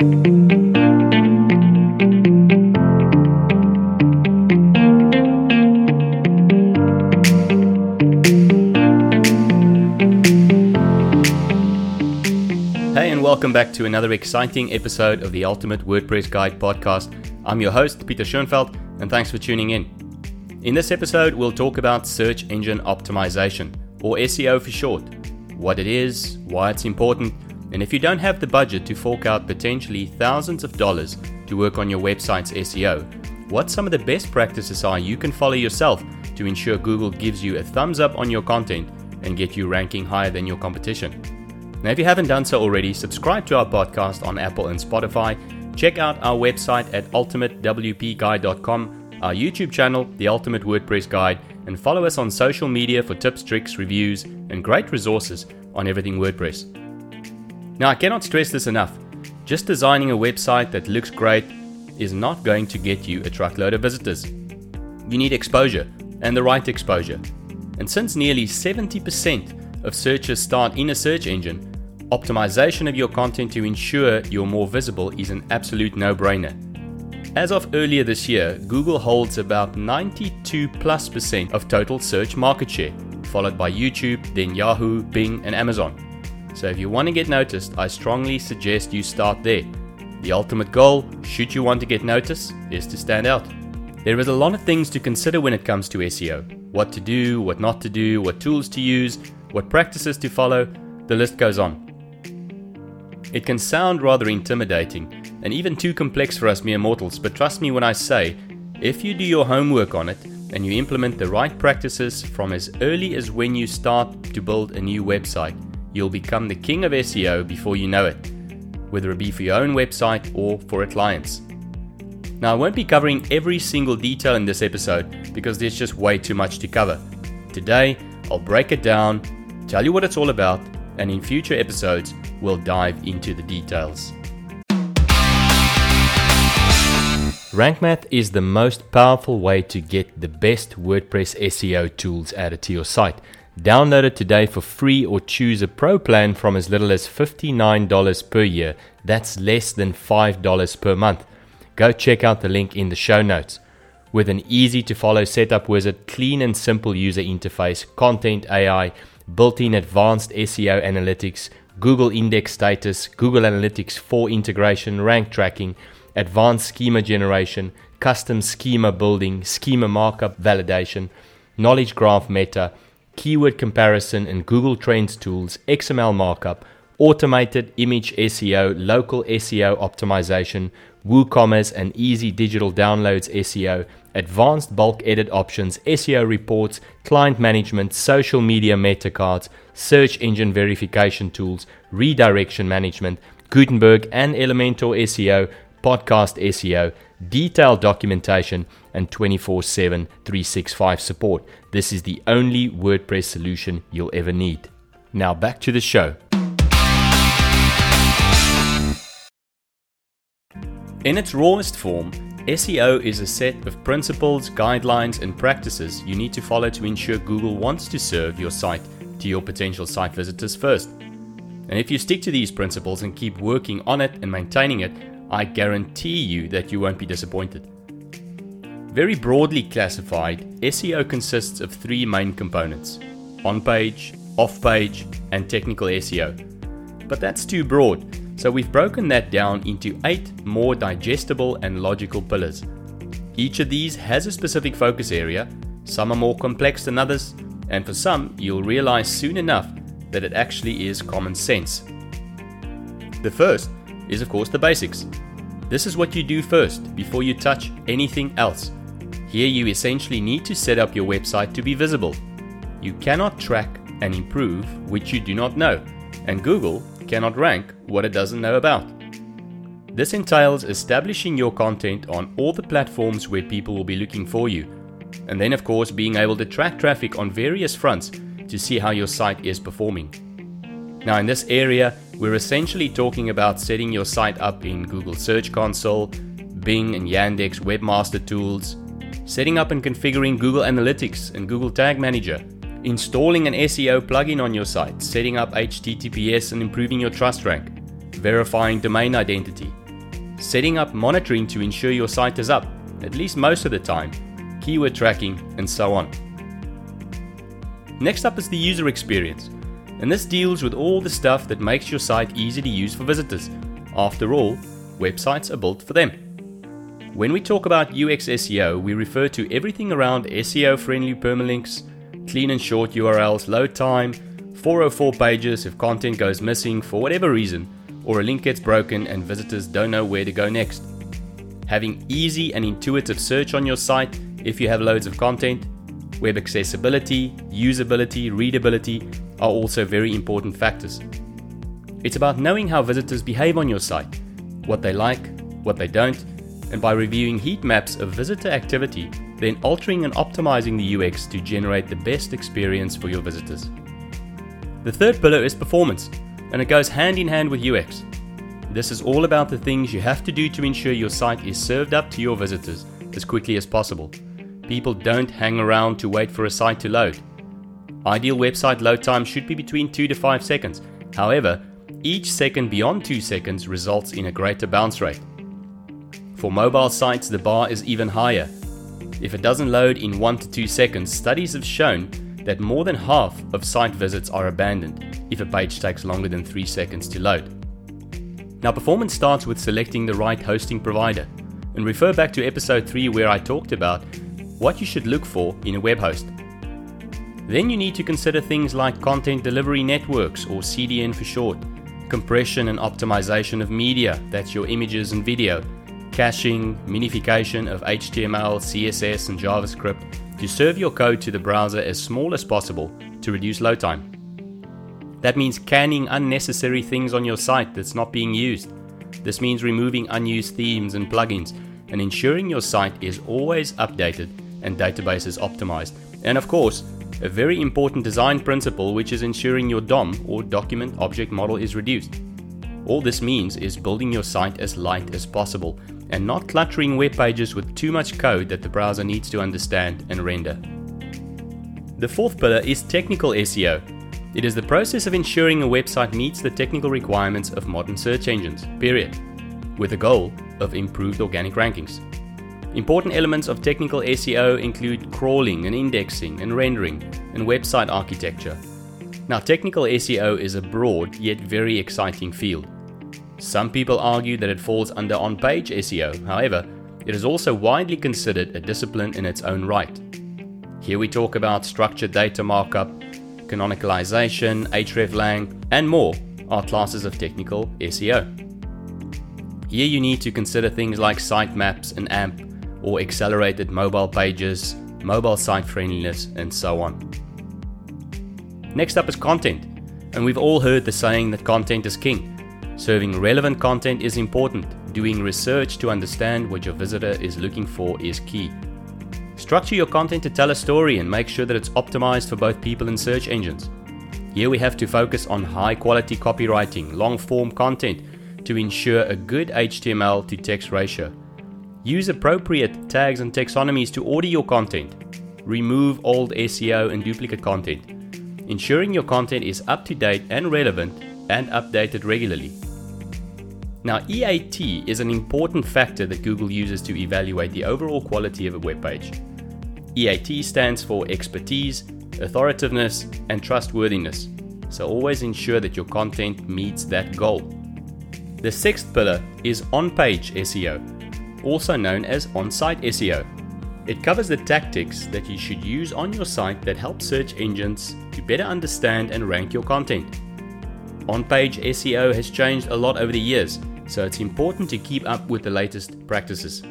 Hey, and welcome back to another exciting episode of the Ultimate WordPress Guide podcast. I'm your host, Peter Schoenfeld, and thanks for tuning in. In this episode, we'll talk about search engine optimization, or SEO for short, what it is, why it's important, and if you don't have the budget to fork out potentially thousands of dollars to work on your website's SEO, what some of the best practices are you can follow yourself to ensure Google gives you a thumbs up on your content and get you ranking higher than your competition. Now, if you haven't done so already, subscribe to our podcast on Apple and Spotify. Check out our website at ultimatewpguide.com, our YouTube channel, The Ultimate WordPress Guide, and follow us on social media for tips, tricks, reviews, and great resources on everything WordPress. Now, I cannot stress this enough. Just designing a website that looks great is not going to get you a truckload of visitors. You need exposure, and the right exposure. And since nearly 70% of searches start in a search engine, optimization of your content to ensure you're more visible is an absolute no brainer. As of earlier this year, Google holds about 92 plus percent of total search market share, followed by YouTube, then Yahoo, Bing, and Amazon. So if you want to get noticed, I strongly suggest you start there. The ultimate goal, should you want to get noticed, is to stand out. There is a lot of things to consider when it comes to SEO what to do, what not to do, what tools to use, what practices to follow, the list goes on. It can sound rather intimidating and even too complex for us mere mortals, but trust me when I say, if you do your homework on it and you implement the right practices from as early as when you start to build a new website, you'll become the king of SEO before you know it, whether it be for your own website or for a client's. Now, I won't be covering every single detail in this episode because there's just way too much to cover. Today, I'll break it down, tell you what it's all about, and in future episodes, we'll dive into the details. RankMath is the most powerful way to get the best WordPress SEO tools added to your site. Download it today for free or choose a pro plan from as little as $59 per year. That's less than $5 per month. Go check out the link in the show notes. With an easy to follow setup wizard, clean and simple user interface, content AI, built in advanced SEO analytics, Google index status, Google Analytics 4 integration, rank tracking, advanced schema generation, custom schema building, schema markup validation, knowledge graph meta, keyword comparison and Google Trends tools, XML markup, automated image SEO, local SEO optimization, WooCommerce and easy digital downloads SEO, advanced bulk edit options, SEO reports, client management, social media meta cards, search engine verification tools, redirection management, Gutenberg and Elementor SEO, podcast SEO, detailed documentation, and 24 7 365 support. This is the only WordPress solution you'll ever need. Now back to the show. In its rawest form, SEO is a set of principles, guidelines, and practices you need to follow to ensure Google wants to serve your site to your potential site visitors first. And if you stick to these principles and keep working on it and maintaining it, I guarantee you that you won't be disappointed. Very broadly classified, SEO consists of three main components on page, off page, and technical SEO. But that's too broad, so we've broken that down into eight more digestible and logical pillars. Each of these has a specific focus area, some are more complex than others, and for some, you'll realize soon enough that it actually is common sense. The first is, of course, the basics. This is what you do first before you touch anything else. Here, you essentially need to set up your website to be visible. You cannot track and improve which you do not know, and Google cannot rank what it doesn't know about. This entails establishing your content on all the platforms where people will be looking for you, and then, of course, being able to track traffic on various fronts to see how your site is performing. Now, in this area, we're essentially talking about setting your site up in Google Search Console, Bing and Yandex Webmaster Tools, setting up and configuring Google Analytics and Google Tag Manager installing an SEO plugin on your site, setting up HTTPS and improving your trust rank, verifying domain identity, setting up monitoring to ensure your site is up, at least most of the time, keyword tracking, and so on. Next up is the user experience, and this deals with all the stuff that makes your site easy to use for visitors. After all, websites are built for them. When we talk about UX SEO, we refer to everything around SEO friendly permalinks, clean and short URLs, load time, 404 pages if content goes missing for whatever reason, or a link gets broken and visitors don't know where to go next. Having easy and intuitive search on your site if you have loads of content, web accessibility, usability, readability are also very important factors. It's about knowing how visitors behave on your site, what they like, what they don't, and by reviewing heat maps of visitor activity, then altering and optimizing the UX to generate the best experience for your visitors. The third pillar is performance, and it goes hand in hand with UX. This is all about the things you have to do to ensure your site is served up to your visitors as quickly as possible. People don't hang around to wait for a site to load. Ideal website load time should be between 2 to 5 seconds. However, each second beyond 2 seconds results in a greater bounce rate. For mobile sites, the bar is even higher. If it doesn't load in 1 to 2 seconds, studies have shown that more than half of site visits are abandoned if a page takes longer than 3 seconds to load. Now, performance starts with selecting the right hosting provider, and refer back to episode 3 where I talked about what you should look for in a web host. Then you need to consider things like content delivery networks, or CDN for short, compression and optimization of media, that's your images and video, caching, minification of HTML, CSS, and JavaScript to serve your code to the browser as small as possible to reduce load time. That means canning unnecessary things on your site that's not being used. This means removing unused themes and plugins and ensuring your site is always updated and databases optimized. And of course, a very important design principle which is ensuring your DOM or document object model is reduced. All this means is building your site as light as possible and not cluttering web pages with too much code that the browser needs to understand and render. The fourth pillar is technical SEO. It is the process of ensuring a website meets the technical requirements of modern search engines, period, with the goal of improved organic rankings. Important elements of technical SEO include crawling and indexing and rendering and website architecture. Now, technical SEO is a broad yet very exciting field. Some people argue that it falls under on page SEO, however, it is also widely considered a discipline in its own right. Here we talk about structured data markup, canonicalization, hreflang, and more are classes of technical SEO. Here you need to consider things like sitemaps and AMP, or accelerated mobile pages, mobile site friendliness, and so on. Next up is content, and we've all heard the saying that content is king. Serving relevant content is important. Doing research to understand what your visitor is looking for is key. Structure your content to tell a story and make sure that it's optimized for both people and search engines. Here we have to focus on high quality copywriting, long form content to ensure a good HTML to text ratio. Use appropriate tags and taxonomies to order your content. Remove old SEO and duplicate content. Ensuring your content is up to date and relevant and updated regularly. Now, EAT is an important factor that Google uses to evaluate the overall quality of a web page. EAT stands for expertise, authoritativeness, and trustworthiness, so always ensure that your content meets that goal. The sixth pillar is on page SEO, also known as on site SEO. It covers the tactics that you should use on your site that help search engines to better understand and rank your content. On page SEO has changed a lot over the years, so it's important to keep up with the latest practices.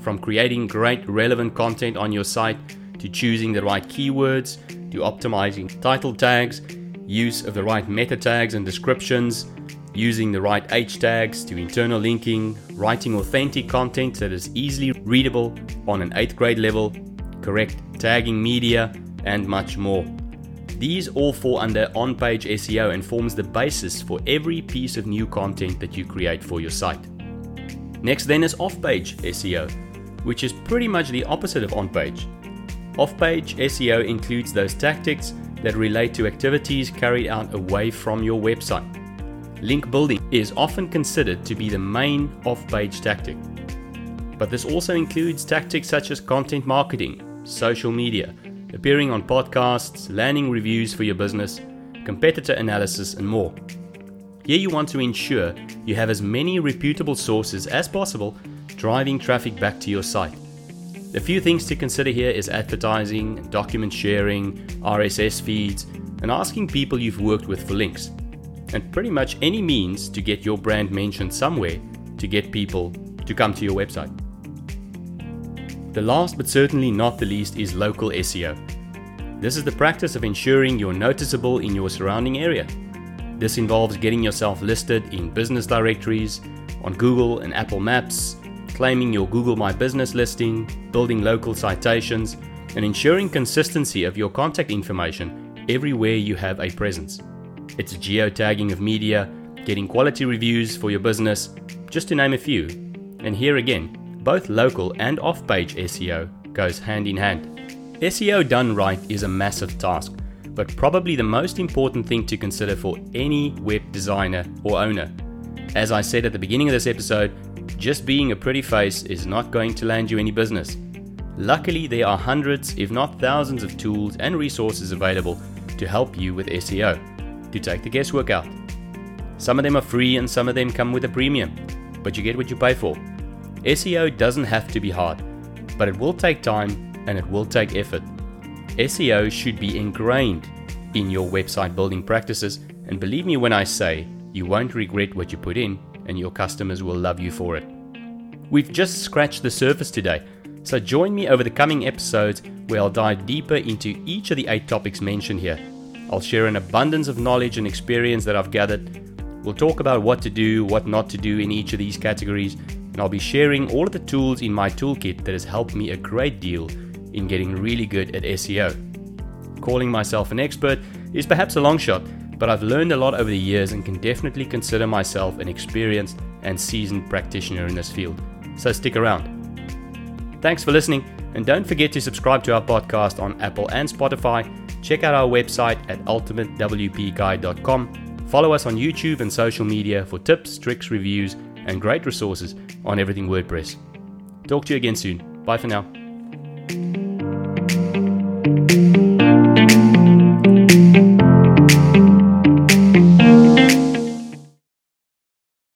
From creating great relevant content on your site to choosing the right keywords to optimizing title tags, use of the right meta tags and descriptions, using the right H tags to internal linking, writing authentic content that is easily readable on an 8th grade level, correct tagging media, and much more. These all fall under on page SEO and forms the basis for every piece of new content that you create for your site. Next, then, is off page SEO, which is pretty much the opposite of on page. Off page SEO includes those tactics that relate to activities carried out away from your website. Link building is often considered to be the main off page tactic. But this also includes tactics such as content marketing, social media, appearing on podcasts, landing reviews for your business, competitor analysis, and more. Here you want to ensure you have as many reputable sources as possible driving traffic back to your site. A few things to consider here is advertising, document sharing, RSS feeds, and asking people you've worked with for links. And pretty much any means to get your brand mentioned somewhere to get people to come to your website. The last but certainly not the least is local SEO. This is the practice of ensuring you're noticeable in your surrounding area. This involves getting yourself listed in business directories, on Google and Apple Maps, claiming your Google My Business listing, building local citations, and ensuring consistency of your contact information everywhere you have a presence. It's geotagging of media, getting quality reviews for your business, just to name a few. And here again, both local and off page SEO goes hand in hand. SEO done right is a massive task, but probably the most important thing to consider for any web designer or owner. As I said at the beginning of this episode, just being a pretty face is not going to land you any business. Luckily, there are hundreds, if not thousands, of tools and resources available to help you with SEO, to take the guesswork out. Some of them are free and some of them come with a premium, but you get what you pay for. SEO doesn't have to be hard, but it will take time and it will take effort. SEO should be ingrained in your website building practices, and believe me when I say you won't regret what you put in and your customers will love you for it. We've just scratched the surface today, so join me over the coming episodes where I'll dive deeper into each of the eight topics mentioned here. I'll share an abundance of knowledge and experience that I've gathered. We'll talk about what to do, what not to do in each of these categories, and I'll be sharing all of the tools in my toolkit that has helped me a great deal in getting really good at SEO. Calling myself an expert is perhaps a long shot, but I've learned a lot over the years and can definitely consider myself an experienced and seasoned practitioner in this field. So stick around. Thanks for listening, and don't forget to subscribe to our podcast on Apple and Spotify. Check out our website at ultimatewpguide.com. Follow us on YouTube and social media for tips, tricks, reviews, and great resources on everything WordPress. Talk to you again soon. Bye for now.